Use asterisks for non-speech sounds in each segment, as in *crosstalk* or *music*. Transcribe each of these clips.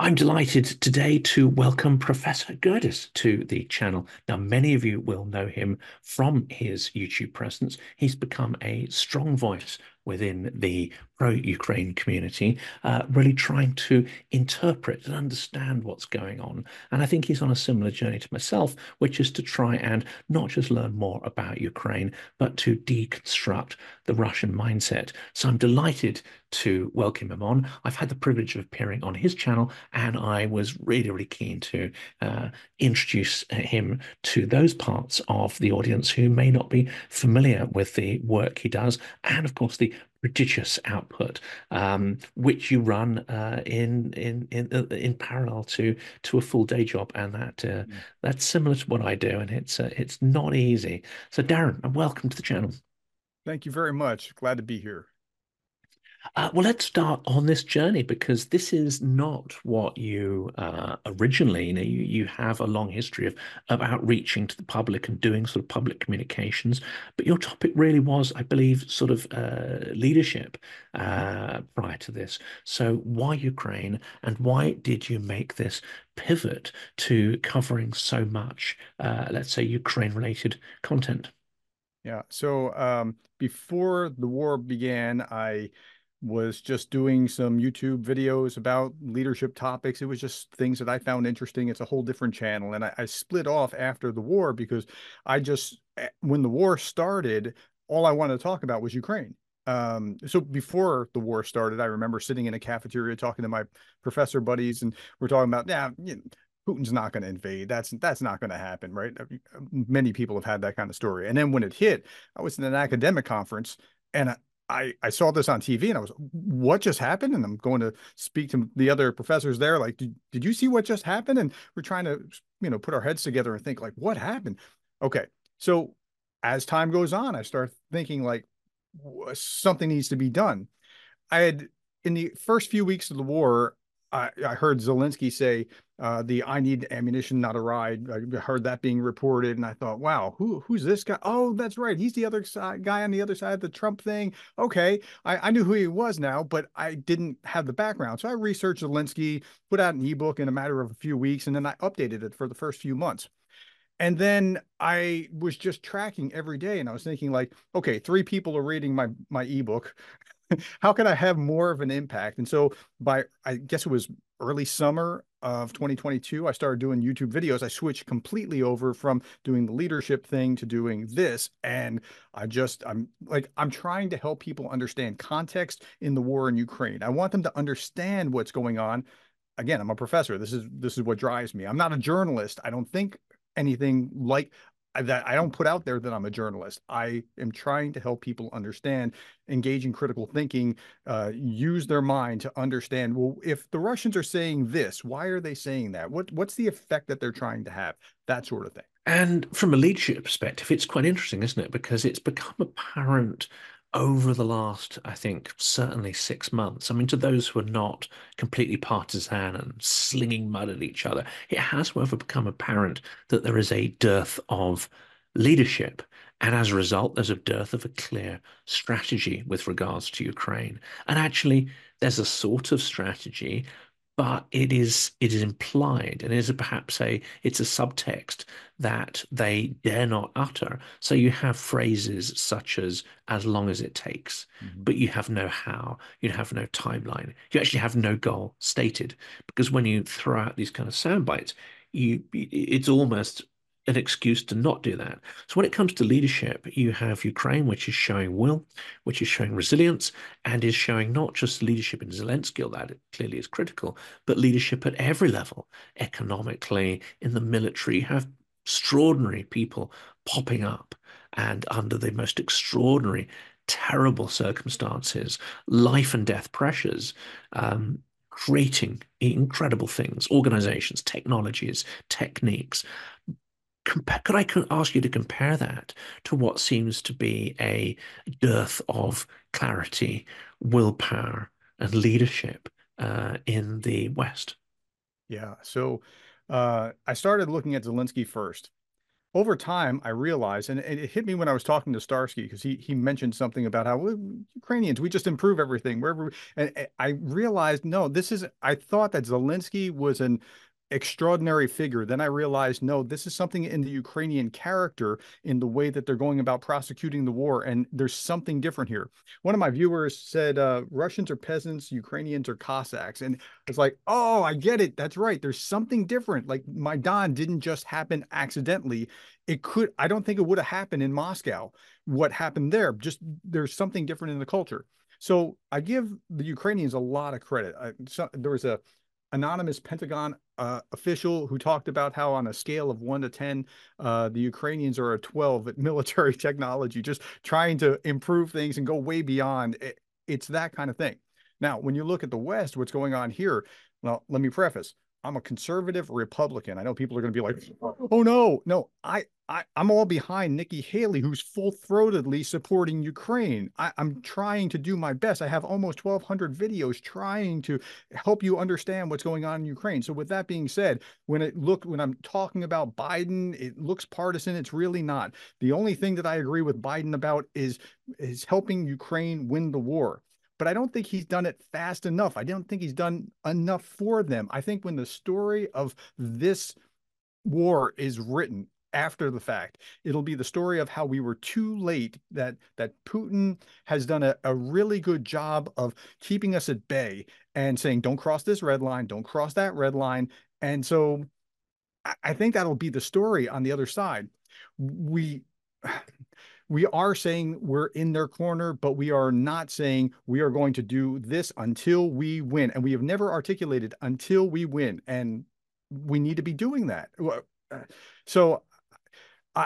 I'm delighted today to welcome Professor Gerdes to the channel. Now, many of you will know him from his YouTube presence. He's become a strong voice within the pro-Ukraine community, uh, really trying to interpret and understand what's going on. And I think he's on a similar journey to myself, which is to try and not just learn more about Ukraine, but to deconstruct the Russian mindset. So I'm delighted to welcome him on. I've had the privilege of appearing on his channel, and I was really, really keen to uh, introduce him to those parts of the audience who may not be familiar with the work he does, and of course the prodigious output, um, which you run uh, in in in uh, in parallel to to a full day job, and that uh, mm. that's similar to what I do, and it's uh, it's not easy. So, Darin, welcome to the channel. Thank you very much. Glad to be here. Uh, well, let's start on this journey because this is not what you uh, originally, you know, you, you have a long history of, of outreaching to the public and doing sort of public communications. But your topic really was, I believe, sort of uh, leadership uh, prior to this. So, why Ukraine and why did you make this pivot to covering so much, uh, let's say, Ukraine related content? Yeah. So, um, before the war began, I was just doing some YouTube videos about leadership topics. It was just things that I found interesting. It's a whole different channel. And I, I split off after the war because I just, eh, when the war started, all I wanted to talk about was Ukraine. Um, so before the war started, I remember sitting in a cafeteria talking to my professor buddies, and we're talking about, yeah, you know, Putin's not going to invade. That's that's not going to happen, right? Many people have had that kind of story. And then when it hit, I was in an academic conference, and I, I I saw this on TV and I was, what just happened? And I'm going to speak to the other professors there. Like, did, did you see what just happened? And we're trying to, you know, put our heads together and think like, what happened? Okay. So as time goes on, I start thinking like something needs to be done. I had in the first few weeks of the war, I, I heard Zelensky say uh, the "I need ammunition, not a ride." I heard that being reported, and I thought, "Wow, who who's this guy? Oh, that's right, he's the other side, guy on the other side of the Trump thing." Okay, I, I knew who he was now, but I didn't have the background, so I researched Zelensky, put out an ebook in a matter of a few weeks, and then I updated it for the first few months. And then I was just tracking every day, and I was thinking, like, okay, three people are reading my my ebook. *laughs* how can I have more of an impact? And so by I guess it was early summer of 2022, I started doing YouTube videos. I switched completely over from doing the leadership thing to doing this. And I just, I'm like, I'm trying to help people understand context in the war in Ukraine. I want them to understand what's going on. Again, I'm a professor. This is this is what drives me. I'm not a journalist. I don't think anything like that I don't put out there that I'm a journalist. I am trying to help people understand, engage in critical thinking, uh, use their mind to understand. Well, if the Russians are saying this, why are they saying that? What what's the effect that they're trying to have? That sort of thing. And from a leadership perspective, it's quite interesting, isn't it? Because it's become apparent over the last, I think, certainly six months. I mean, to those who are not completely partisan and slinging mud at each other, it has, however, become apparent that there is a dearth of leadership. And as a result, there's a dearth of a clear strategy with regards to Ukraine. And actually, there's a sort of strategy but it is it is implied and is perhaps a it's a subtext that they dare not utter so you have phrases such as as long as it takes mm-hmm. but you have no how you have no timeline you actually have no goal stated because when you throw out these kind of sound bites you it's almost an excuse to not do that. So when it comes to leadership, you have Ukraine, which is showing will, which is showing resilience, and is showing not just leadership in Zelensky, although that clearly is critical, but leadership at every level, economically, in the military. You have extraordinary people popping up and under the most extraordinary, terrible circumstances, life and death pressures, um, creating incredible things, organizations, technologies, techniques could I ask you to compare that to what seems to be a dearth of clarity, willpower, and leadership uh, in the West? Yeah. So uh, I started looking at Zelensky first. over time, I realized, and it hit me when I was talking to Starsky because he he mentioned something about how well, Ukrainians we just improve everything wherever. And I realized no, this is. I thought that Zelensky was an extraordinary figure. Then I realized, no, this is something in the Ukrainian character in the way that they're going about prosecuting the war. And there's something different here. One of my viewers said, uh, Russians are peasants, Ukrainians are Cossacks. And it's like, oh, I get it. That's right. There's something different. Like Maidan didn't just happen accidentally. It could, I don't think it would have happened in Moscow. What happened there, just there's something different in the culture. So I give the Ukrainians a lot of credit. I, so, there was a anonymous Pentagon uh, official who talked about how, on a scale of one to 10, uh, the Ukrainians are a 12 at *laughs* military technology, just trying to improve things and go way beyond. It, it's that kind of thing. Now, when you look at the West, what's going on here? Well, let me preface I'm a conservative Republican. I know people are going to be like, "Oh no, no, I, I, I'm all behind Nikki Haley, who's full throatedly supporting Ukraine. I, I'm trying to do my best. I have almost 1,200 videos trying to help you understand what's going on in Ukraine. So, with that being said, when it look when I'm talking about Biden, it looks partisan. It's really not. The only thing that I agree with Biden about is is helping Ukraine win the war but I don't think he's done it fast enough. I don't think he's done enough for them. I think when the story of this war is written after the fact, it'll be the story of how we were too late, that that Putin has done a, a really good job of keeping us at bay and saying, don't cross this red line, don't cross that red line. And so I, think that'll be the story on the other side. We *sighs* we are saying we're in their corner, but we are not saying we are going to do this until we win. And we have never articulated until we win. And we need to be doing that. Uh, so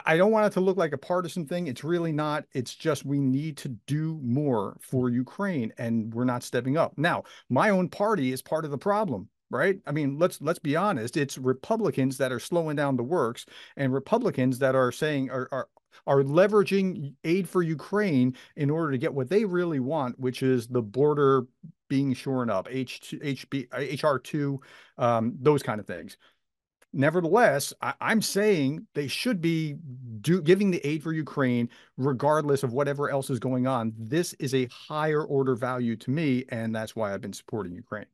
I don't want it to look like a partisan thing. It's really not. It's just we need to do more for Ukraine and we're not stepping up. Now, my own party is part of the problem right? I mean, let's let's be honest. It's Republicans that are slowing down the works, and Republicans that are saying are are are leveraging aid for Ukraine in order to get what they really want, which is the border being shorn up, H HB HR two, um, those kind of things. Nevertheless, I, am saying they should be do, giving the aid for Ukraine, regardless of whatever else is going on. This is a higher order value to me, and that's why I've been supporting Ukraine.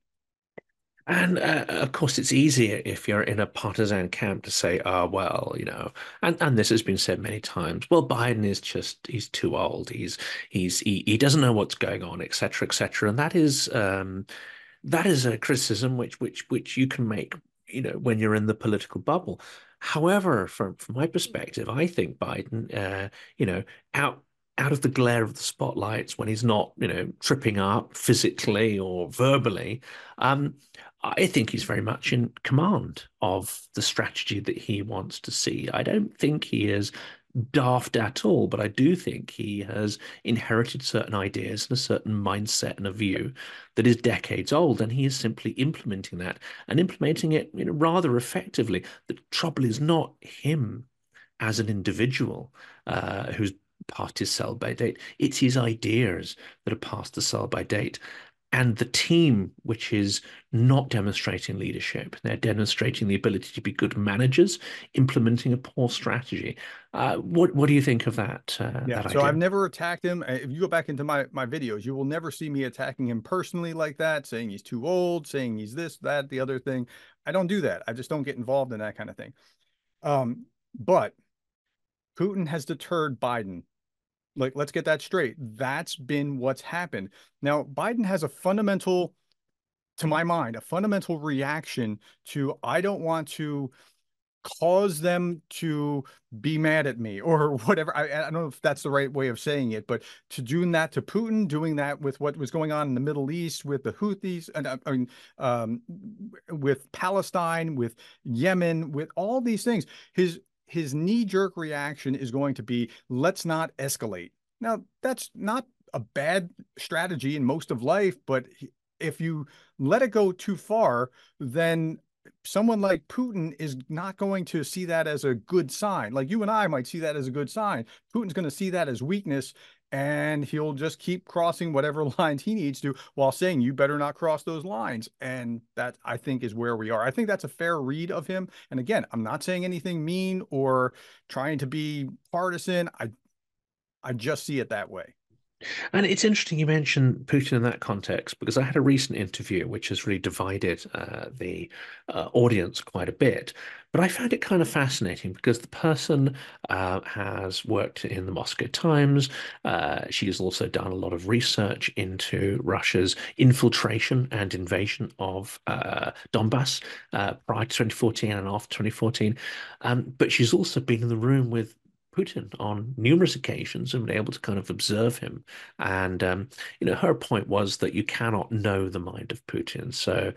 And uh, of course, it's easier if you're in a partisan camp to say, "Ah, oh, well, you know," and and this has been said many times. Well, Biden is just he's too old. He's he's he, he doesn't know what's going on, etc., etc. And that is um, that is a criticism which which which you can make, you know, when you're in the political bubble. However, from from my perspective, I think Biden, uh, you know, out out of the glare of the spotlights when he's not, you know, tripping up physically or verbally, um, I think he's very much in command of the strategy that he wants to see. I don't think he is daft at all, but I do think he has inherited certain ideas and a certain mindset and a view that is decades old, and he is simply implementing that and implementing it you know, rather effectively. The trouble is not him as an individual uh, who's past his sell by date. It's his ideas that are past the sell by date and the team which is not demonstrating leadership. They're demonstrating the ability to be good managers implementing a poor strategy. Uh, what what do you think of that uh, yeah that so i've never attacked him. If you go back into my my videos you will never see me attacking him personally like that saying he's too old saying he's this that the other thing. I don't do that. I just don't get involved in that kind of thing. Um, but putin has deterred biden like, let's get that straight. That's been what's happened. Now, Biden has a fundamental, to my mind, a fundamental reaction to I don't want to cause them to be mad at me *laughs* or whatever. I, I, don't know if that's the right way of saying it, but to doing that to Putin, doing that with what was going on in the Middle East with the Houthis, and I mean, um, with Palestine, with Yemen, with all these things, his his knee jerk reaction is going to be let's not escalate. Now, that's not a bad strategy in most of life, but if you let it go too far, then someone like Putin is not going to see that as a good sign. Like you and I might see that as a good sign. Putin's going to see that as weakness and he'll just keep crossing whatever *laughs* lines he needs to while saying you better not cross those lines. And that i think is where we are. I think that's a fair read of him. And again i'm not saying anything mean or trying to be partisan. I i just see it that way and it's interesting you mentioned Putin in that context because I had a recent interview which has really divided uh, the uh, audience quite a bit. But I found it kind of fascinating because the person uh, has worked in the Moscow Times. Uh, she has also done a lot of research into Russia's infiltration and invasion of uh, Donbass uh, prior to 2014 and after 2014. Um, but she's also been in the room with Putin on numerous occasions and been able to kind of observe him. And um, you know, her point was that you cannot know the mind of Putin. So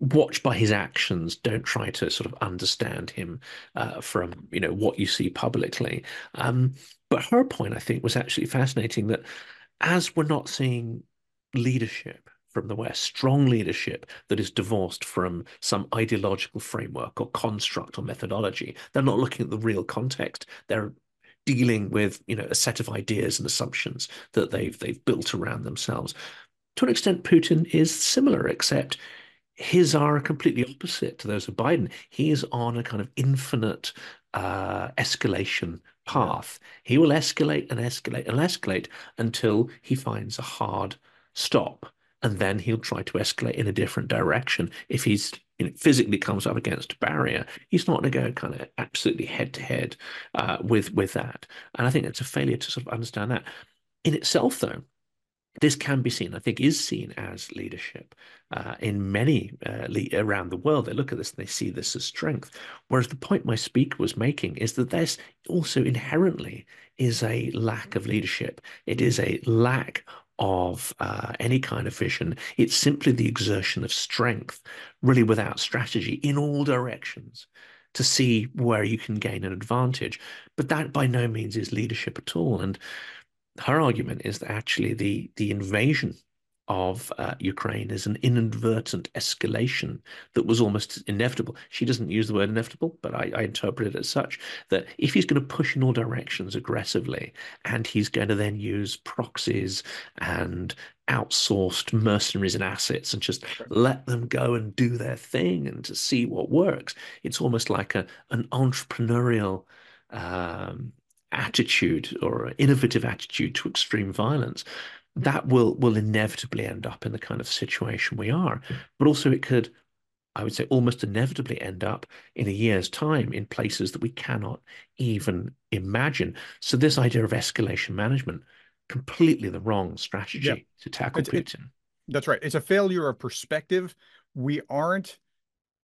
watch by his actions. Don't try to sort of understand him uh, from you know what you see publicly. Um, but her point, I think, was actually fascinating. That as we're not seeing leadership from the West, strong leadership that is divorced from some ideological framework or construct or methodology. They're not looking at the real context. They're dealing with, you know, a set of ideas and assumptions that they've they've built around themselves. To an extent, Putin is similar, except his are completely opposite to those of Biden. He is on a kind of infinite uh, escalation path. He will escalate and escalate and escalate until he finds a hard stop and then he'll try to escalate in a different direction. If he's you know, physically comes up against a barrier, he's not going to go kind of absolutely head to head with with that. And I think it's a failure to sort of understand that. In itself, though, this can be seen, I think, is seen as leadership uh, in many uh, le- around the world. They look at this and they see this as strength. Whereas the point my speaker was making is that this also inherently is a lack of leadership. It is a lack of uh, any kind of vision. It's simply the exertion of strength, really without strategy in all directions to see where you can gain an advantage. But that by no means is leadership at all. And her argument is that actually the the invasion of uh, Ukraine is an inadvertent escalation that was almost inevitable. She doesn't use the word inevitable, but I, I interpret it as such that if he's going to push in all directions aggressively and he's going to then use proxies and outsourced mercenaries and assets and just let them go and do their thing and to see what works, it's almost like a an entrepreneurial um, attitude or an innovative attitude to extreme violence that will will inevitably end up in the kind of situation we are. Hmm. But also it could, I would say, almost inevitably end up in a year's time in places that we cannot even imagine. So this idea of escalation management, completely the wrong strategy to tackle it's, Putin. It, that's right. It's a failure of perspective. We aren't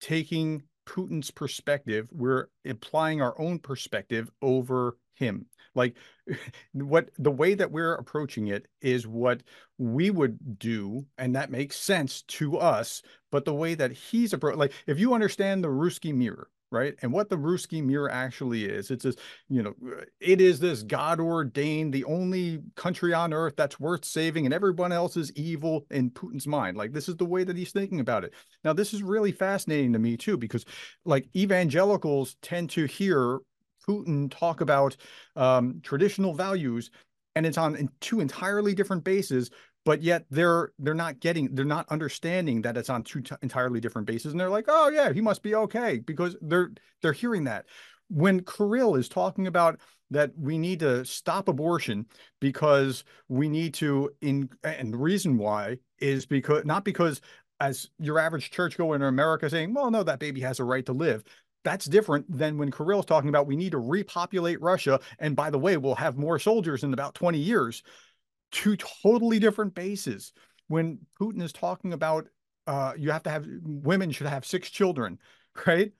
taking Putin's perspective. We're applying our own perspective over him. Like *laughs* what the way that we're approaching it is what we would do, and that makes sense to us. But the way that he's approach, like if you understand the Russki mir, right? And what the Russki mir actually is, it's this, you know, uh, it is this God ordained, the only country on earth that's worth saving, and everyone else is evil in Putin's mind. Like this is the way that he's thinking about it. Now, this is really fascinating to me too, because like evangelicals tend to hear Putin talk about um, traditional values, and it's on two entirely different bases. But yet they're they're not getting they're not understanding that it's on two entirely different bases, and they're like, oh yeah, he must be okay because they're they're hearing that when Kirill is talking about that we need to stop abortion because we need to in and the reason why is because not because as your average churchgoer in America saying, well, no, that baby has a right to live that's different than when Kirill's talking about we need to repopulate Russia. And by the way, we'll have more soldiers in about 20 years. Two totally different bases. When Putin is talking about uh, you have to have women should have six children, *laughs* right?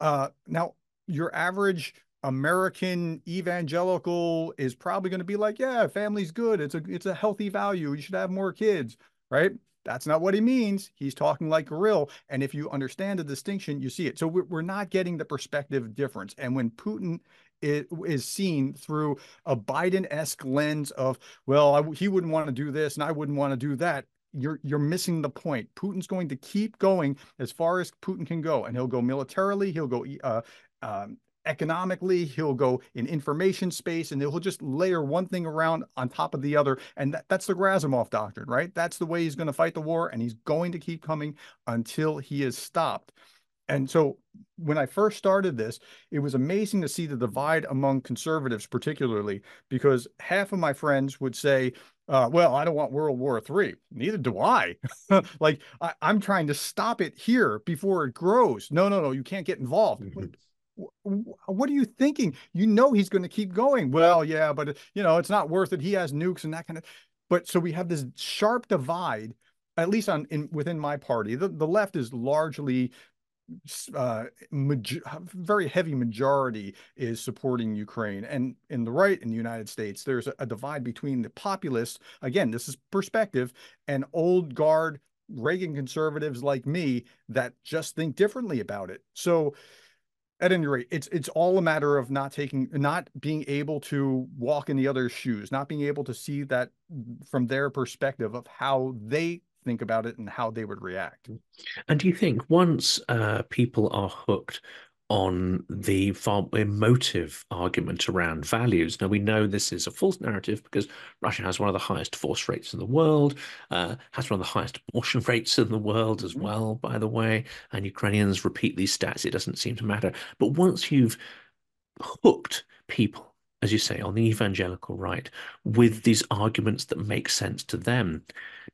Uh, now, your average American evangelical is probably going to be like, yeah, family's good. It's a it's a healthy value. You should have more kids, right? That's not what he means. He's talking like Kirill. And if you understand the distinction, you see it. So we're, not getting the perspective difference. And when Putin is, seen through a Biden esque lens of, well, I, he wouldn't want to do this and I wouldn't want to do that. You're you're missing the point. Putin's going to keep going as far as Putin can go, and he'll go militarily. He'll go uh, um, economically, he'll go in information space, and he'll just layer one thing around on top of the other. And that, that's the Gerasimov doctrine, right? That's the way he's going to fight the war, and he's going to keep coming until he is stopped. And so when I first started this, it was amazing to see the divide among conservatives, particularly because half of my friends would say, uh, well, I don't want World War III. Neither do I. *laughs* like, I, am trying to stop it here before it grows. No, no, no, you can't get involved. Mm-hmm. What, are you thinking? You know he's going to keep going. Well, yeah, but you know it's not worth it. He has nukes and that kind of. But so we have this sharp divide, at least on in within my party. The the left is largely uh, major, very heavy majority is supporting Ukraine. And in the right, in the United States, there's a, a divide between the populists, again, this is perspective, and old guard Reagan conservatives like me that just think differently about it. So, at any rate, it's it's all a matter of not taking, not being able to walk in the other's shoes, not being able to see that from their perspective of how they think about it and how they would react. And do you think once uh, people are hooked on the far emotive argument around values. Now, we know this is a false narrative because Russia has one of the highest force rates in the world, uh, has one of the highest abortion *laughs* rates in the world as mm-hmm. well, by the way. And Ukrainians repeat these stats, it doesn't seem to matter. But once you've hooked people, as you say, on the evangelical right with these arguments that make sense to them,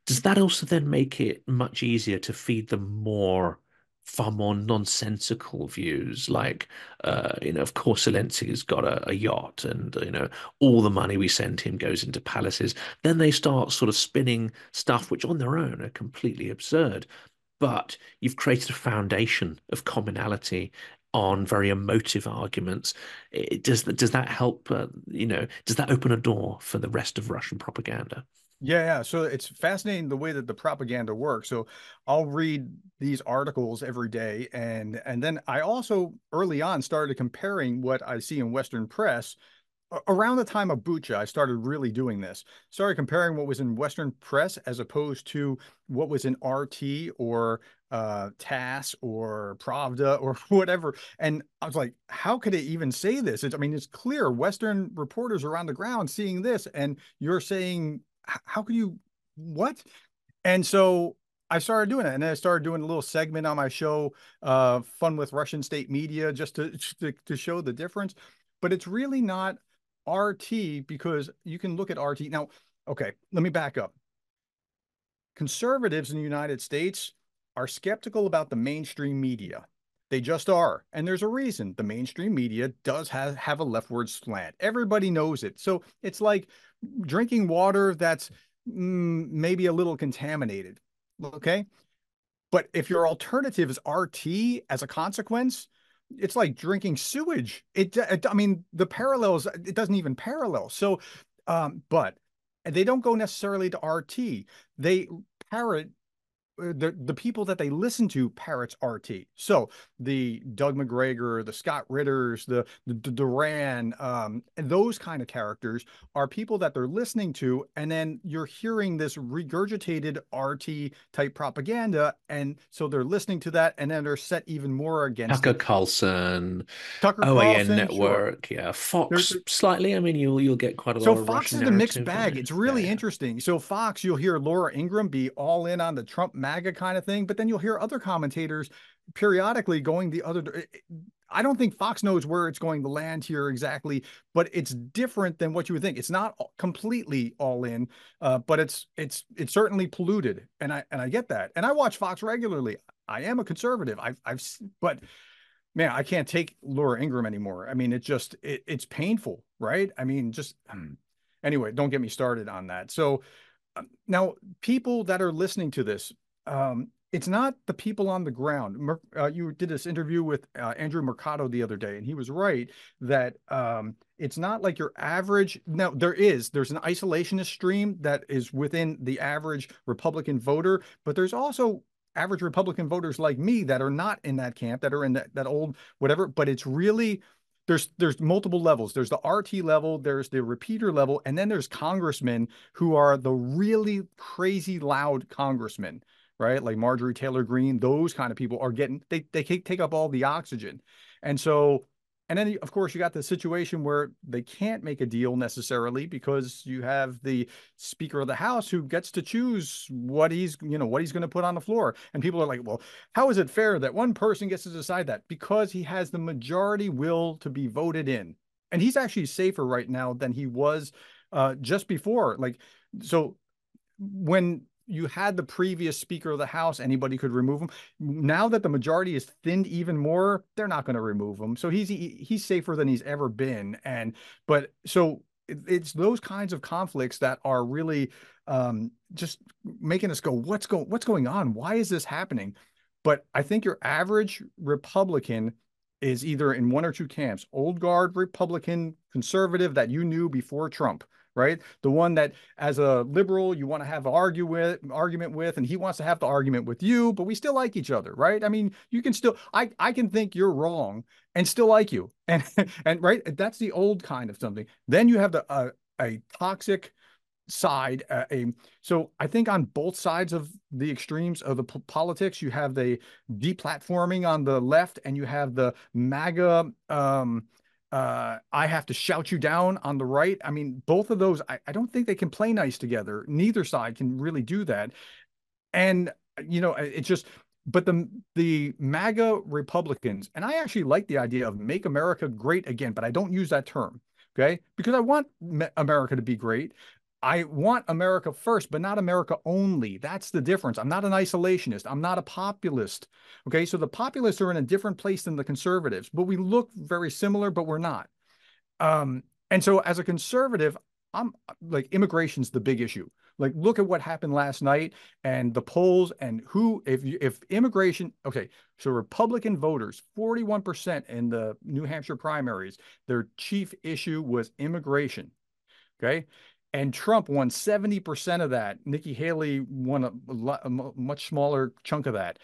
does that also then make it much easier to feed them more, far more nonsensical views? Like, uh, you know, of course, Zelensky's got a, a yacht, and you know, all the money we send him goes into palaces. Then they start sort of spinning stuff which, on their own, are completely absurd. But you've created a foundation of commonality on very emotive arguments. It, does does that help? Uh, you know, does that open a door for the rest of Russian propaganda? Yeah, yeah. So it's fascinating the way that the propaganda works. So I'll read these articles every day, and and then I also early on started comparing what I see in Western press. Around the time of Bucha, I started really doing this. Started comparing what was in Western press as opposed to what was in RT or uh, TASS or Pravda or *laughs* whatever. And I was like, how could it even say this? It's, I mean, it's clear Western reporters are on the ground seeing this, and you're saying how can you what? And so I started doing it, and then I started doing a little segment on my show, uh, "Fun with Russian State Media," just to, to to show the difference. But it's really not RT because you can look at RT now. Okay, let me back up. Conservatives in the United States are skeptical about the mainstream media. They just are. And there's a reason. The mainstream media does have, have a leftward slant. Everybody knows it. So it's like drinking water that's mm, maybe a little contaminated. Okay. But if your alternative is RT as a consequence, it's like drinking sewage. It, it I mean, the parallels, it doesn't even parallel. So, um, but they don't go necessarily to RT. They parrot the the people that they listen to parrots RT. So the Doug Macgregor, the Scott Ritters, the the, the Duran, um, those kind of characters are people that they're listening to, and then you're hearing this regurgitated RT type propaganda, and so they're listening to that, and then they're set even more against Tucker. Carlson, Tucker OAN Carlson, Network, sure. yeah, Fox There's, slightly. I mean, you'll you'll get quite a so lot. So Fox is a mixed bag. It's really yeah. interesting. So Fox, you'll hear Laura Ingraham be all in on the Trump MAGA kind of thing. But then you'll hear other commentators periodically going the other. I don't think Fox knows where it's going to land here exactly, but it's different than what you would think. It's not completely all in, uh, but it's it's it's certainly polluted, and I and I get that. And I watch Fox regularly. I am a conservative. I've I've but man, I can't take Laura Ingraham anymore. I mean, it just it, it's painful, right? I mean, just um, anyway, don't get me started on that. So um, now people that are listening to this um, it's not the people on the ground. Uh, you did this interview with uh, Andrew Mercado the other day, and he was right that um, it's not like your average. No, there is. There's an isolationist stream that is within the average Republican voter, but there's also average Republican voters like me that are not in that camp, that are in that, that old whatever. But it's really there's there's multiple levels. There's the RT level, there's the repeater level, and then there's congressmen who are the really crazy loud congressmen right? Like Marjorie Taylor Greene, those kind of people are getting they they take up all the oxygen, and so And then, of course, you got the situation where they can't make a deal necessarily because you have the Speaker of the House who gets to choose what he's, you know, what he's going to put on the floor. And people are like, well, how is it fair that one person gets to decide that? Because he has the majority will to be voted in. And he's actually safer right now than he was uh, just before. Like, so when you had the previous Speaker of the House, anybody could remove him. Now that the majority is thinned even more, they're not going to remove him. So he's he's safer than he's ever been. And but so it's those kinds of conflicts that are really um, just making us go, what's going what's going on? Why is this happening? But I think your average Republican is either in one or two camps: old guard Republican, conservative that you knew before Trump right? The one that as a liberal you want to have an argue with, argument with, and he wants to have the argument with you, but we still like each other, right? I mean, you can still I I can think you're wrong and still like you. *laughs* And and right, that's the old kind of something. Then you have the uh, a toxic side uh, a so i think on both sides of the extremes of the p- politics you have the deplatforming on the left and you have the maga um uh, I have to shout you down on the right. I mean, both of those, I, I don't think they can play nice together. Neither side can really do that. And, you know, it's just, but the the MAGA Republicans, and I actually like the idea of make America great again, but I don't use that term, okay? Because I want America to be great. I want America first, but not America only. That's the difference. I'm not an isolationist. I'm not a populist. Okay. So the populists are in a different place than the conservatives, but we look very similar, but we're not. Um, and so as a conservative, I'm like immigration's the big issue. Like look at what happened last night and the polls and who if you, if immigration okay, so Republican voters, 41% in the New Hampshire primaries, their chief issue was immigration. Okay and Trump won 70% of that. Nikki Haley won a, a, much smaller chunk of that.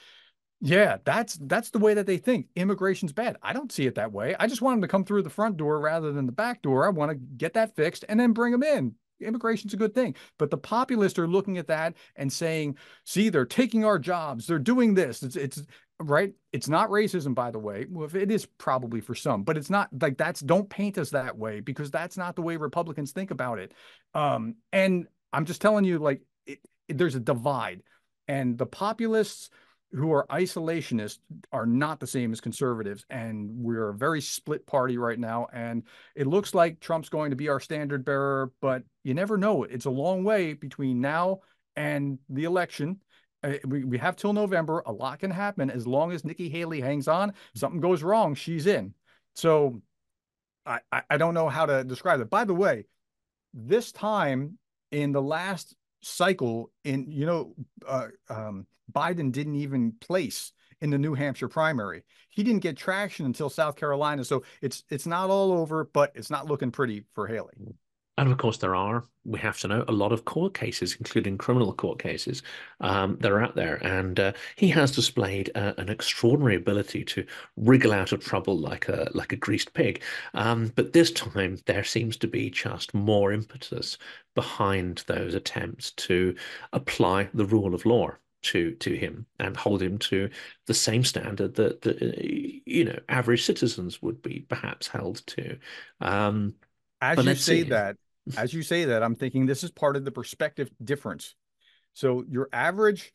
Yeah, that's that's the way that they think. Immigration's bad. I don't see it that way. I just want them to come through the front door rather than the back door. I want to get that fixed and then bring them in. Immigration's a good thing. But the populists are looking at that and saying, "See, they're taking our jobs. They're doing this. It's it's right? It's not racism, by the way. Well, it is probably for some, but it's not like that's don't paint us that way because that's not the way Republicans think about it. Um, and I'm just telling you, like, it, it, there's a divide, and the populists who are isolationists are not the same as conservatives, and we're a very split party right now. And it looks like Trump's going to be our standard bearer, but you never know. It's a long way between now and the election uh, we, we have till November. A lot can happen as long as Nikki Haley hangs on. Something goes wrong, she's in. So I, I don't know how to describe it. By the way, this time in the last cycle, in you know, uh, um, Biden didn't even place in the New Hampshire primary. He didn't get traction until South Carolina. So it's it's not all over, but it's not looking pretty for Haley. And of course, there are, we have to know, a lot of court cases, including criminal court cases, um, that are out there. And uh, he has displayed uh, an extraordinary ability to wriggle out of trouble like a like a greased pig. Um, but this time, there seems to be just more impetus behind those attempts to apply the rule of law to to him and hold him to the same standard that, that uh, you know average citizens would be perhaps held to. Um, as you say see. that, as you say that, I'm thinking this is part of the perspective difference. So your average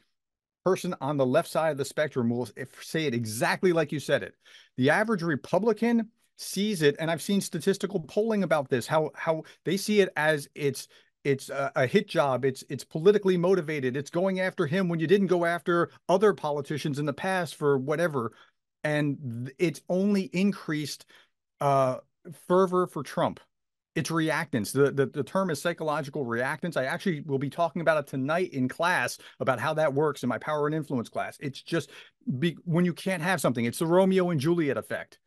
person on the left side of the spectrum will say it exactly like you said it. The average Republican sees it, and I've seen statistical polling about this, how how they see it as it's it's a, a, hit job it's it's politically motivated it's going after him when you didn't go after other politicians in the past for whatever and it's only increased uh fervor for trump it's reactance. The, the, the term is psychological reactance. I actually will be talking about it tonight in class about how that works in my power and influence class. It's just be, when you can't have something, it's the Romeo and Juliet effect,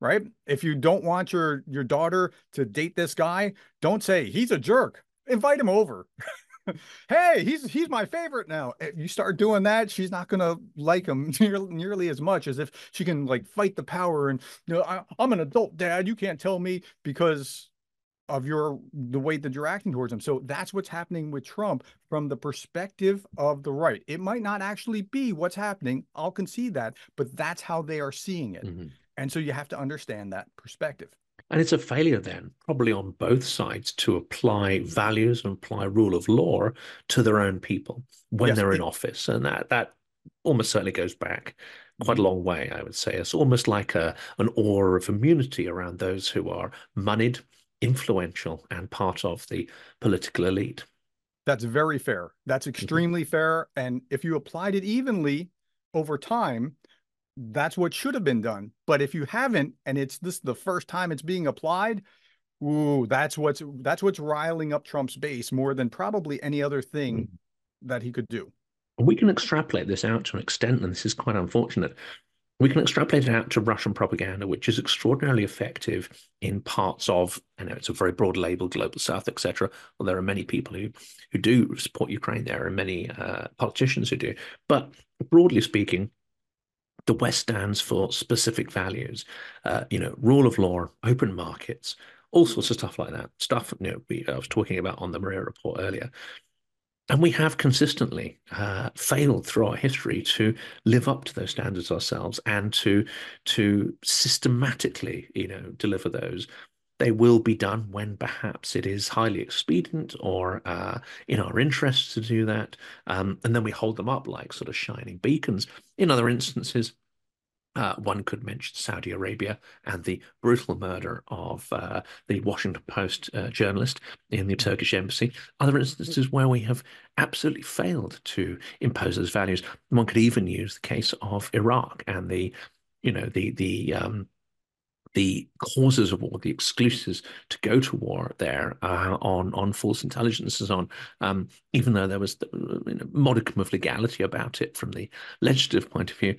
right? If you don't want your your daughter to date this guy, don't say he's a jerk. Invite him over. *laughs* hey, he's he's my favorite now. If you start doing that, she's not gonna like him *laughs* nearly, nearly as much as if she can like fight the power and you know I, I'm an adult dad. You can't tell me because of your the way that you're acting towards them. So that's what's happening with Trump from the perspective of the right. It might not actually be what's happening. I'll concede that, but that's how they are seeing it. Mm-hmm. And so you have to understand that perspective. And it's a failure then, probably on both sides, to apply values and apply rule of law to their own people when yes, they're in office. And that that almost certainly goes back quite a long way, I would say. It's almost like a an aura of immunity around those who are moneyed, influential, and part of the political elite. That's very fair. That's mm-hmm. extremely mm-hmm. fair. And if you applied it evenly over time, that's what should have been done. But if you haven't, and it's this the first time it's being applied, ooh, that's what's that's what's riling up Trump's base more than probably any other thing mm-hmm. that he could do. We can extrapolate this out to an extent, and this is quite unfortunate. We can extrapolate it out to Russian propaganda, which is extraordinarily effective in parts of, I know it's a very broad label, global south, etc. Well, there are many people who who do support Ukraine. There are many uh, politicians who do, but broadly speaking, the West stands for specific values. Uh, you know, rule of law, open markets, all sorts of stuff like that. Stuff you know, we, I was talking about on the Maria report earlier. And we have consistently uh, failed through our history to live up to those standards ourselves and to to systematically, you know, deliver those. They will be done when perhaps it is highly expedient or uh, in our interests to do that, um, and then we hold them up like sort of shining beacons. In other instances, uh, one could mention Saudi Arabia and the brutal murder of uh, the Washington Post uh, journalist in the Turkish embassy. Other instances where we have absolutely failed to impose those values. One could even use the case of Iraq and the, you know, the the um, the causes of war, the excuses to go to war there uh, on on false intelligence and so on, um, even though there was a modicum of legality about it from the legislative point of view.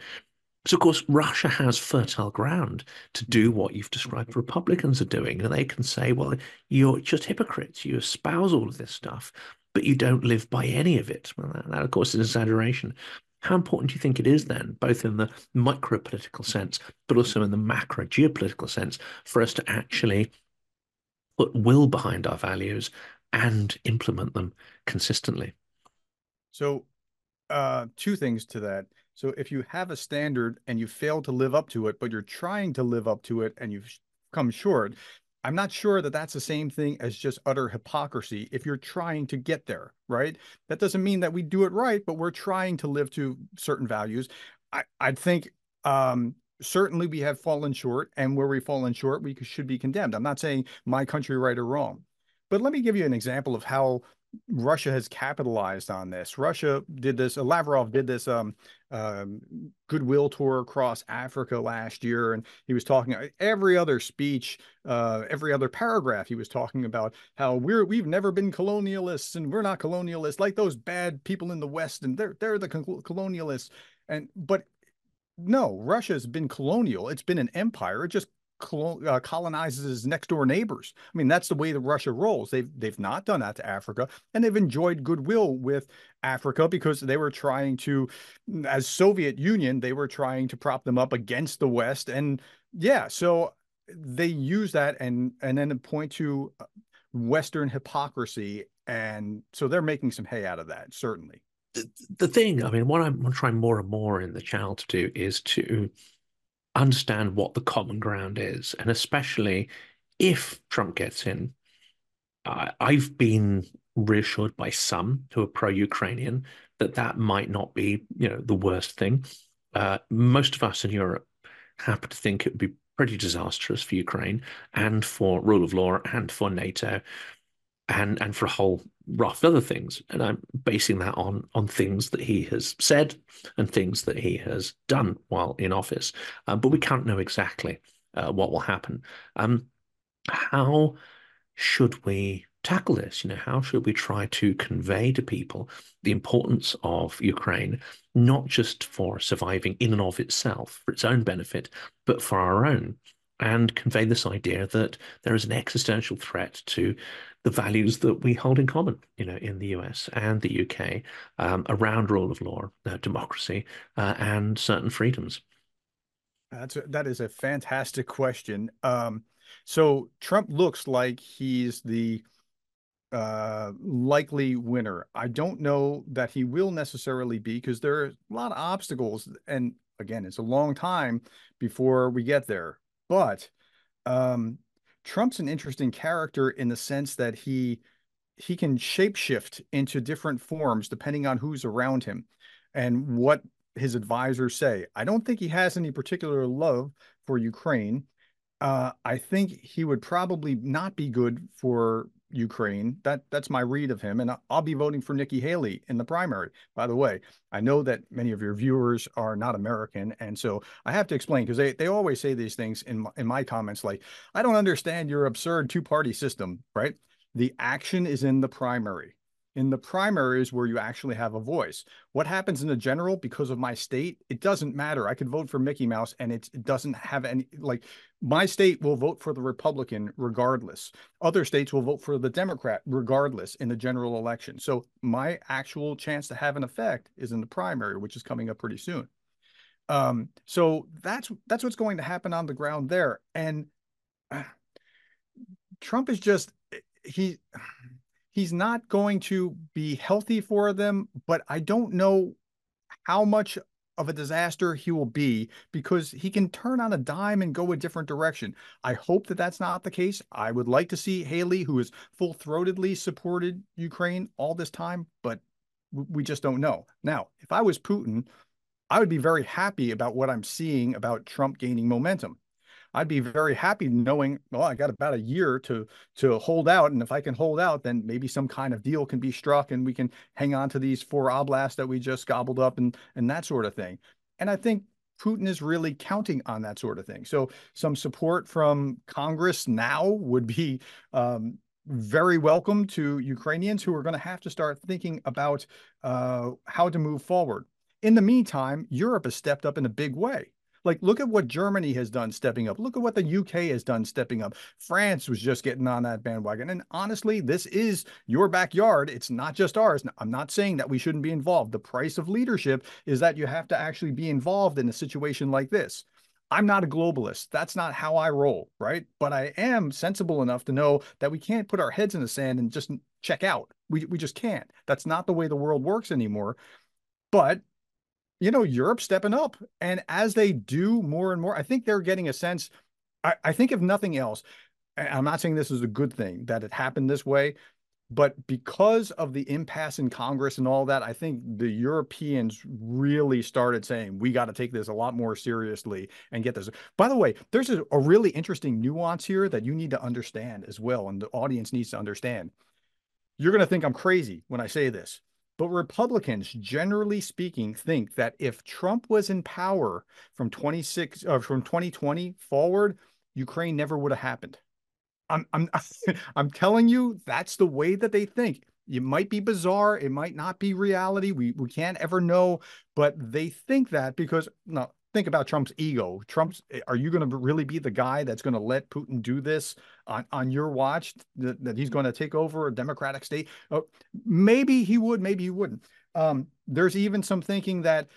So, of course, Russia has fertile ground to do what you've described Republicans are doing. And they can say, well, you're just hypocrites. You espouse all of this stuff, but you don't live by any of it. Well, that, that, of course, is an exaggeration. How important do you think it is then, both in the micro political sense, but also in the macro geopolitical sense, for us to actually put will behind our values and implement them consistently? So, uh, two things to that. So if you have a standard and you fail to live up to it, but you're trying to live up to it and you've come short, I'm not sure that that's the same thing as just utter hypocrisy if you're trying to get there, right? That doesn't mean that we do it right, but we're trying to live to certain values. I, I think um, certainly we have fallen short, and where we've fallen short, we should be condemned. I'm not saying my country right or wrong. But let me give you an example of how Russia has capitalized on this. Russia did this. Uh, Lavrov did this um, um, goodwill tour across Africa last year, and he was talking uh, every other speech, uh, every other paragraph. He was talking about how we're we've never been colonialists and we're not colonialists like those bad people in the West, and they're they're the colonialists. And but no, Russia has been colonial. It's been an empire. It just colonizes his next door neighbors. I mean, that's the way that Russia rolls. They've they've not done that to Africa, and they've enjoyed goodwill with Africa because they were trying to, as Soviet Union, they were trying to prop them up against the West, and yeah, so they use that and and then point to uh, Western hypocrisy, and so they're making some hay out of that, certainly. The, the thing, I mean, what I'm trying more and more in the channel to do is to understand what the common ground is, and especially if Trump gets in. Uh, I've been reassured by some who are pro-Ukrainian that that might not be, you know, the worst thing. Uh, most of us in Europe happen to think it would be pretty disastrous for Ukraine and for rule of law and for NATO and and for a whole of other things. And I'm basing that on on things that he has said and things that he has done while in office. Uh, but we can't know exactly uh, what will happen. Um, how should we tackle this? You know, how should we try to convey to people the importance of Ukraine, not just for surviving in and of itself, for its own benefit, but for our own? And convey this idea that there is an existential threat to the values that we hold in common, you know, in the US and the UK um, around rule of law, uh, democracy, uh, and certain freedoms? That's a, that is a fantastic question. Um, so Trump looks like he's the uh, likely winner. I don't know that he will necessarily be because there are a lot of obstacles, and again, it's a long time before we get there. But um, Trump's an interesting character in the sense that he he can shapeshift into different forms depending on who's around him and what his advisors say. I don't think he has any particular love for Ukraine. Uh, I think he would probably not be good for Ukraine. That that's my read of him, and I'll be voting for Nikki Haley in the primary. By the way, I know that many of your viewers are not American, and so I have to explain because they they always say these things in my, in my comments, like I don't understand your absurd two party system, right? The action is in the primary in the primaries where you actually have a voice. What happens in the general because of my state, it doesn't matter. I could vote for Mickey Mouse and it doesn't have any like my state will vote for the Republican regardless. Other states will vote for the Democrat regardless in the general election. So my actual chance to have an effect is in the primary, which is coming up pretty soon. Um, so that's that's what's going to happen on the ground there. And uh, Trump is just he he's not going to be healthy for them, but I don't know how much of a disaster he will be because he can turn on a dime and go a different direction. I hope that that's not the case. I would like to see Haley, who has full throatedly supported Ukraine all this time, but we just don't know. Now, if I was Putin, I would be very happy about what I'm seeing about Trump gaining momentum. I'd be very happy knowing, well, I got about a year to to hold out, and if I can hold out, then maybe some kind of deal can be struck, and we can hang on to these four oblasts that we just gobbled up, and and that sort of thing. And I think Putin is really counting on that sort of thing. So some support from Congress now would be um, very welcome to Ukrainians who are going to have to start thinking about uh, how to move forward. In the meantime, Europe has stepped up in a big way. Like, look at what Germany has done stepping up. Look at what the UK has done stepping up. France was just getting on that bandwagon. And honestly, this is your backyard. It's not just ours. Now, I'm not saying that we shouldn't be involved. The price of leadership is that you have to actually be involved in a situation like this. I'm not a globalist. That's not how I roll, right? But I am sensible enough to know that we can't put our heads in the sand and just check out. We, we just can't. That's not the way the world works anymore. But you know, Europe stepping up. And as they do more and more, I think they're getting a sense. I, I think, if nothing else, I'm not saying this is a good thing that it happened this way, but because of the impasse in Congress and all that, I think the Europeans really started saying, we got to take this a lot more seriously and get this. By the way, there's a, a really interesting nuance here that you need to understand as well, and the audience needs to understand. You're going to think I'm crazy when I say this but Republicans, generally speaking, think that if Trump was in power from 26 uh, from 2020 forward, Ukraine never would have happened. I'm I'm *laughs* I'm telling you, that's the way that they think. It might be bizarre, it might not be reality. We we can't ever know, but they think that because no, think about Trump's ego. Trump's eh, are you going to really be the guy that's going to let Putin do this on, on your watch that, that he's going to take over a democratic state? Oh, maybe he would, maybe he wouldn't. Um, there's even some thinking that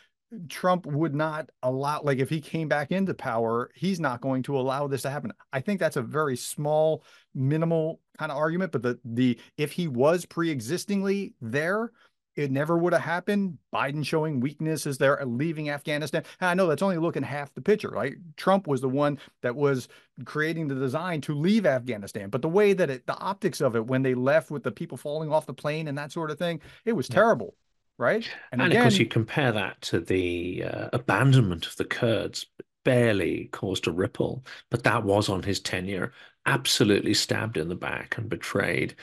Trump would not allow, like if he came back into power, he's not going to allow this to happen. I think that's a very small, minimal kind of argument. But the the if he was pre-existingly there, it never would have happened. Biden showing weakness as they're leaving Afghanistan. And I know that's only looking half the picture, right? Trump was the one that was creating the design to leave Afghanistan. But the way that it, the optics of it when they left with the people falling off the plane and that sort of thing, it was terrible, right? And, and again, of course, you compare that to the uh, abandonment of the Kurds, barely caused a ripple, but that was on his tenure. Absolutely stabbed in the back and betrayed.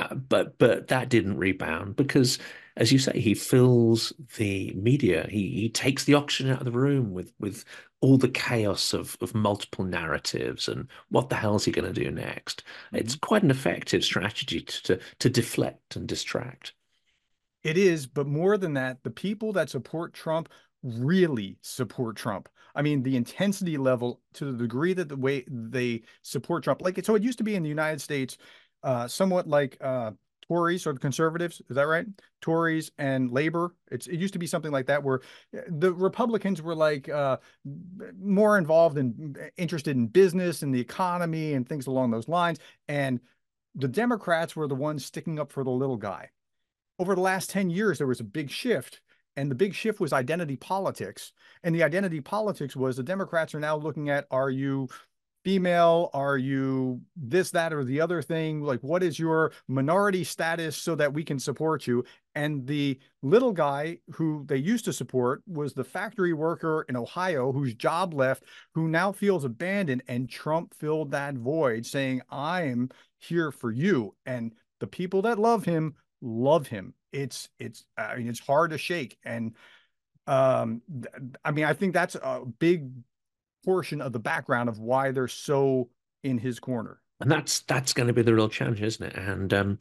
Uh, but but that didn't rebound because as you say, he fills the media. He he takes the oxygen out of the room with with all the chaos of of multiple narratives and what the hell is he going to do next? Mm-hmm. It's quite an effective strategy to, to to deflect and distract. It is, but more than that, the people that support Trump really support Trump. I mean, the intensity level to the degree that the way they support Trump, like so, it used to be in the United States, uh, somewhat like uh, Tories or the conservatives. Is that right? Tories and Labor. It's it used to be something like that where eh, the Republicans were like uh, more involved and interested in business and the economy and things along those lines, and the Democrats were the ones sticking up for the little guy. Over the last ten years, there was a big shift. And the big shift was identity politics. And the identity politics was the Democrats are now looking at are you female? Are you this, that, or the other thing? Like, what is your minority status so that we can support you? And the little guy who they used to support was the factory worker in Ohio whose job left, who now feels abandoned. And Trump filled that void saying, I'm here for you. And the people that love him love him. It's, it's, I mean, it's hard to shake. And, um, I mean, I think that's a big portion of the background of why they're so in his corner. And that's that's going to be the real challenge, isn't it? And um,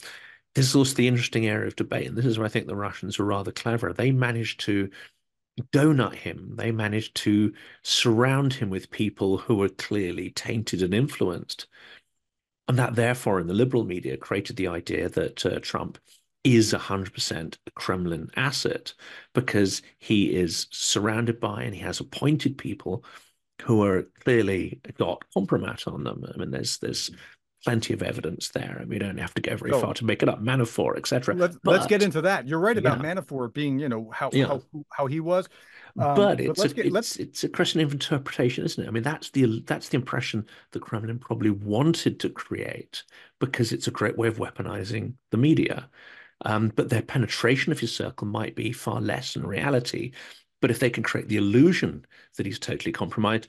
this is also the interesting area of debate, and this is where I think the Russians were rather clever. They managed to donut him. They managed to surround him with people who were clearly tainted and influenced, and that therefore, in the liberal media, created the idea that uh, Trump is 100% a Kremlin asset because he is surrounded by and he has appointed people who are clearly got compromise on them. I mean, there's there's plenty of evidence there, and we don't have to go very far to make it up. Manafort, etc. Let's, let's get into that. You're right about yeah. Manafort being, you know, how yeah. how how he was. Um, but it's but a, get, it's, it's a question of interpretation, isn't it? I mean, that's the that's the impression the Kremlin probably wanted to create because it's a great way of weaponizing the media. Um, but their penetration of his circle might be far less in reality but if they can create the illusion that he's totally compromised,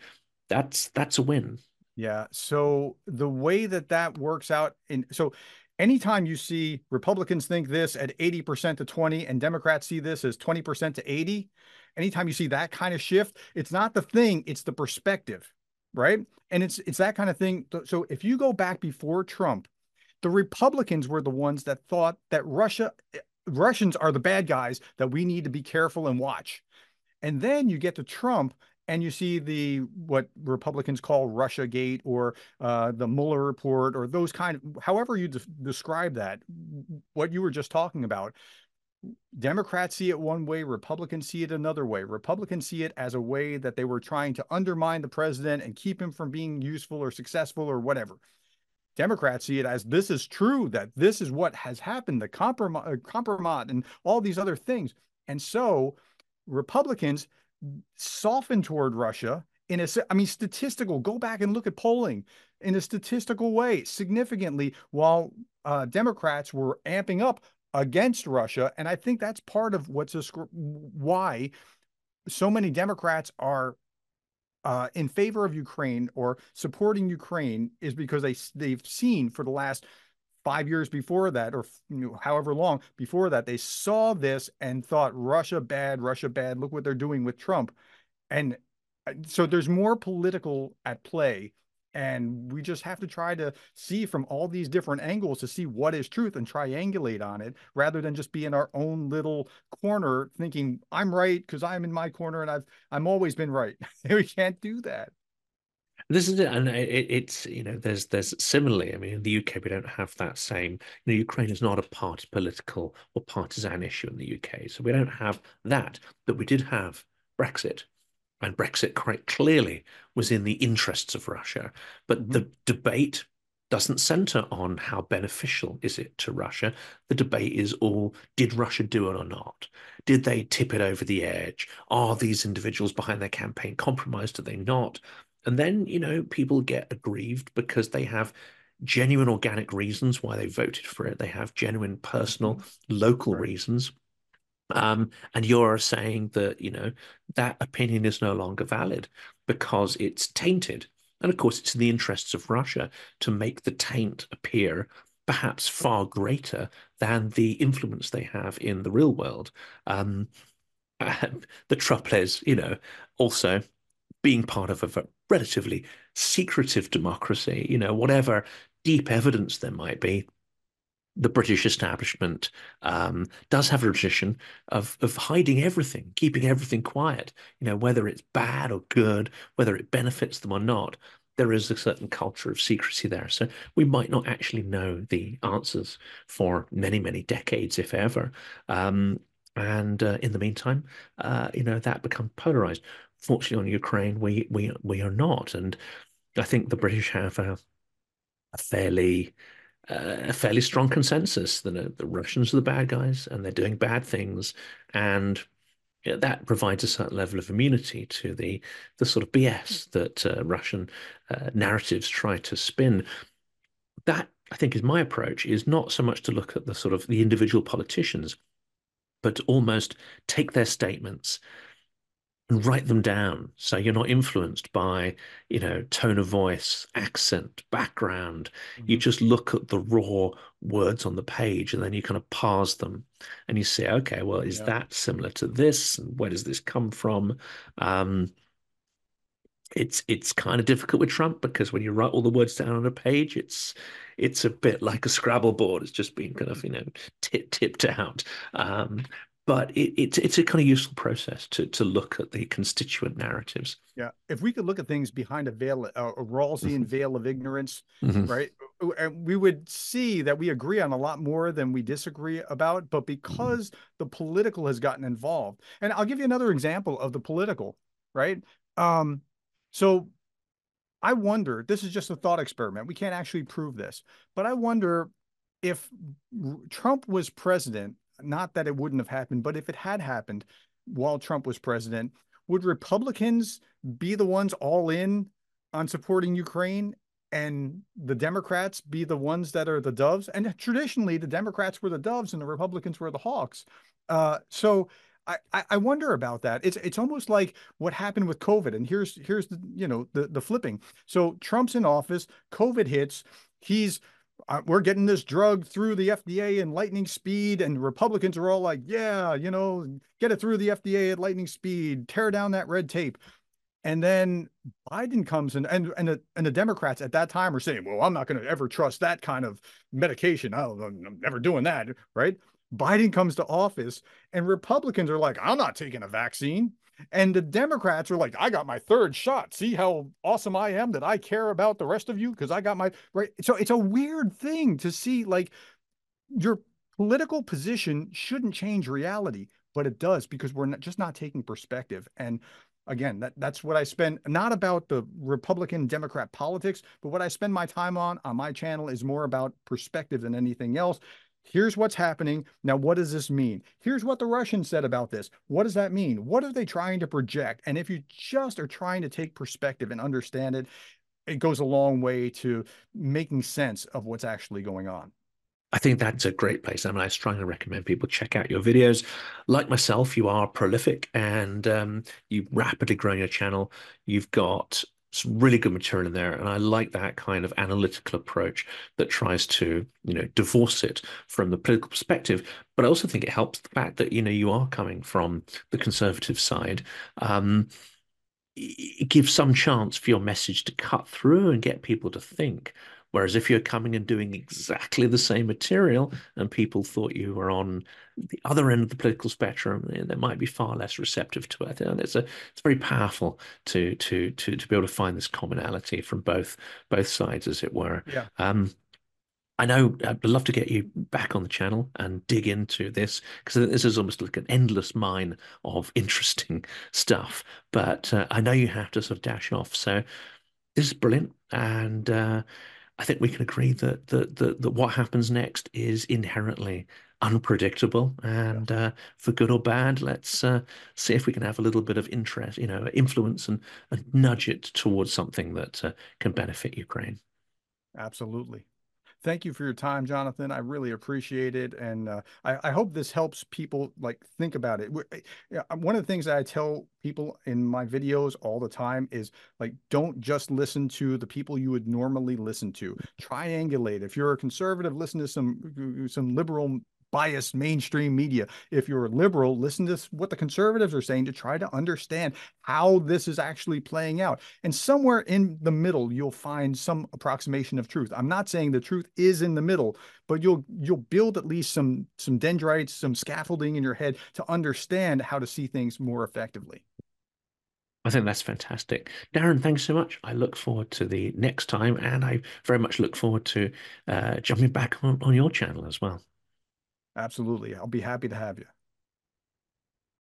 that's that's a win. Yeah. So the way that that works out in so anytime you see Republicans think this at 80% to 20 and Democrats see this as 20% to 80, anytime you see that kind of shift, it's not the thing, it's the perspective, right? And it's it's that kind of thing. So if you go back before Trump, the Republicans were the ones that thought that Russia eh, Russians are the bad guys that we need to be careful and watch. And then you get to Trump and you see the what Republicans call Russia Gate or uh, the Mueller report or those kind of however you de- describe that, what you were just talking about. Democrats see it one way, Republicans see it another way. Republicans see it as a way that they were trying to undermine the president and keep him from being useful or successful or whatever. Democrats see it as this is true, that this is what has happened, the compromise, compromise and all these other things. And so Republicans soften toward Russia in a, I mean, statistical, go back and look at polling in a statistical way significantly while uh, Democrats were amping up against Russia. And I think that's part of what's a, why so many Democrats are uh, in favor of Ukraine or supporting Ukraine is because they they've seen for the last five years before that, or you know, however long before that, they saw this and thought Russia bad, Russia bad. Look what they're doing with Trump, and uh, so there's more political at play. And we just have to try to see from all these different angles to see what is truth and triangulate on it rather than just be in our own little corner thinking I'm right because I'm in my corner and I've I'm always been right. *laughs* we can't do that. This is it, and it, it's you know there's there's similarly. I mean, in the UK we don't have that same. You know, Ukraine is not a party political or partisan issue in the UK, so we don't have that. But we did have Brexit, and Brexit quite clearly was in the interests of Russia. But mm-hmm. the debate doesn't center on how beneficial is it to Russia. The debate is all did Russia do it or not? Did they tip it over the edge? Are these individuals behind their campaign compromised? Are they not? And then, you know, people get aggrieved because they have genuine organic reasons why they voted for it. They have genuine personal, mm-hmm. local right. reasons. Um, and you're saying that, you know, that opinion is no longer valid because it's tainted. And of course, it's in the interests of Russia to make the taint appear perhaps far greater than the influence they have in the real world. Um, *laughs* the trouble is, you know, also being part of a relatively secretive democracy, you know, whatever deep evidence there might be, the British establishment um, does have a tradition of of hiding everything, keeping everything quiet. You know, whether it's bad or good, whether it benefits them or not, there is a certain culture of secrecy there. So we might not actually know the answers for many, many decades, if ever. Um, and uh, in the meantime, uh, you know, that becomes polarized. Fortunately, on Ukraine, we we we are not, and I think the British have a, a fairly uh, a fairly strong consensus that uh, the Russians are the bad guys and they're doing bad things, and that provides a certain level of immunity to the the sort of BS that uh, Russian uh, narratives try to spin. That I think is my approach is not so much to look at the sort of the individual politicians, but almost take their statements and write them down so you're not influenced by you know tone of voice accent background mm-hmm. you just look at the raw words on the page and then you kind of parse them and you say okay well is yeah. that similar to this and where does this come from um, it's it's kind of difficult with Trump because when you write all the words down on a page, it's it's a bit like a Scrabble board. It's just being kind of you know tip, tipped out. Um, but it, it's it's a kind of useful process to to look at the constituent narratives. Yeah, if we could look at things behind a veil, a Rawlsian mm-hmm. veil of ignorance, mm-hmm. right? And we would see that we agree on a lot more than we disagree about. But because mm-hmm. the political has gotten involved, and I'll give you another example of the political, right? Um, so I wonder. This is just a thought experiment. We can't actually prove this, but I wonder if Trump was president not that it wouldn't have happened, but if it had happened while Trump was president, would Republicans be the ones all in on supporting Ukraine and the Democrats be the ones that are the doves? And traditionally, the Democrats were the doves and the Republicans were the hawks. Uh, so I, I wonder about that. It's it's almost like what happened with COVID. And here's here's the you know the the flipping. So Trump's in office, COVID hits, he's Uh, we're getting this drug through the FDA in lightning speed, and Republicans are all like, "Yeah, you know, get it through the FDA at lightning speed, tear down that red tape." And then Biden comes in, and and the, and the Democrats at that time are saying, "Well, I'm not going to ever trust that kind of medication. Oh, I'm never doing that." Right? Biden comes to office, and Republicans are like, "I'm not taking a vaccine." And the Democrats are like, I got my third shot. See how awesome I am that I care about the rest of you because I got my right. So it's a weird thing to see like your political position shouldn't change reality, but it does because we're not, just not taking perspective. And again, that, that's what I spend not about the Republican Democrat politics, but what I spend my time on on my channel is more about perspective than anything else. Here's what's happening. Now, what does this mean? Here's what the Russians said about this. What does that mean? What are they trying to project? And if you just are trying to take perspective and understand it, it goes a long way to making sense of what's actually going on. I think that's a great place. I mean, I strongly recommend people check out your videos. Like myself, you are prolific and um, you rapidly grow your channel. You've got some really good material in there and i like that kind of analytical approach that tries to you know divorce it from the political perspective. But i also think it helps the fact that you know you are coming from the conservative side. Um, it gives some chance for your message to cut through and get people to think Whereas if you're coming and doing exactly the same material and people thought you were on the other end of the political spectrum, they might be far less receptive to it. And it's a it's very powerful to to to to be able to find this commonality from both both sides, as it were. Yeah. Um, I know I'd love to get you back on the channel and dig into this because this is almost like an endless mine of *laughs* interesting stuff. But uh, I know you have to sort of dash off. So this is brilliant. And uh, I think we can agree that that that, that what happens next is inherently unpredictable and uh, for good or bad let's uh, see if we can have a little bit of interest you know influence and, and nudge it towards something that uh, can benefit ukraine. Absolutely thank you for your time, Jonathan. I really appreciate it, and uh, I, I, hope this helps people like think about it. Eh, one of the things that I tell people in my videos all the time is like, don't just listen to the people you would normally listen to. Triangulate. If you're a conservative, listen to some some liberal biased mainstream media. If you're a liberal, listen to what the conservatives are saying to try to understand how this is actually playing out. And somewhere in the middle, you'll find some approximation of truth. I'm not saying the truth is in the middle, but you'll you'll build at least some some dendrites, some scaffolding in your head to understand how to see things more effectively. I think that's fantastic. Darin, thanks so much. I look forward to the next time, and I very much look forward to uh, jumping back on, on your channel as well. Absolutely. I'll be happy to have you.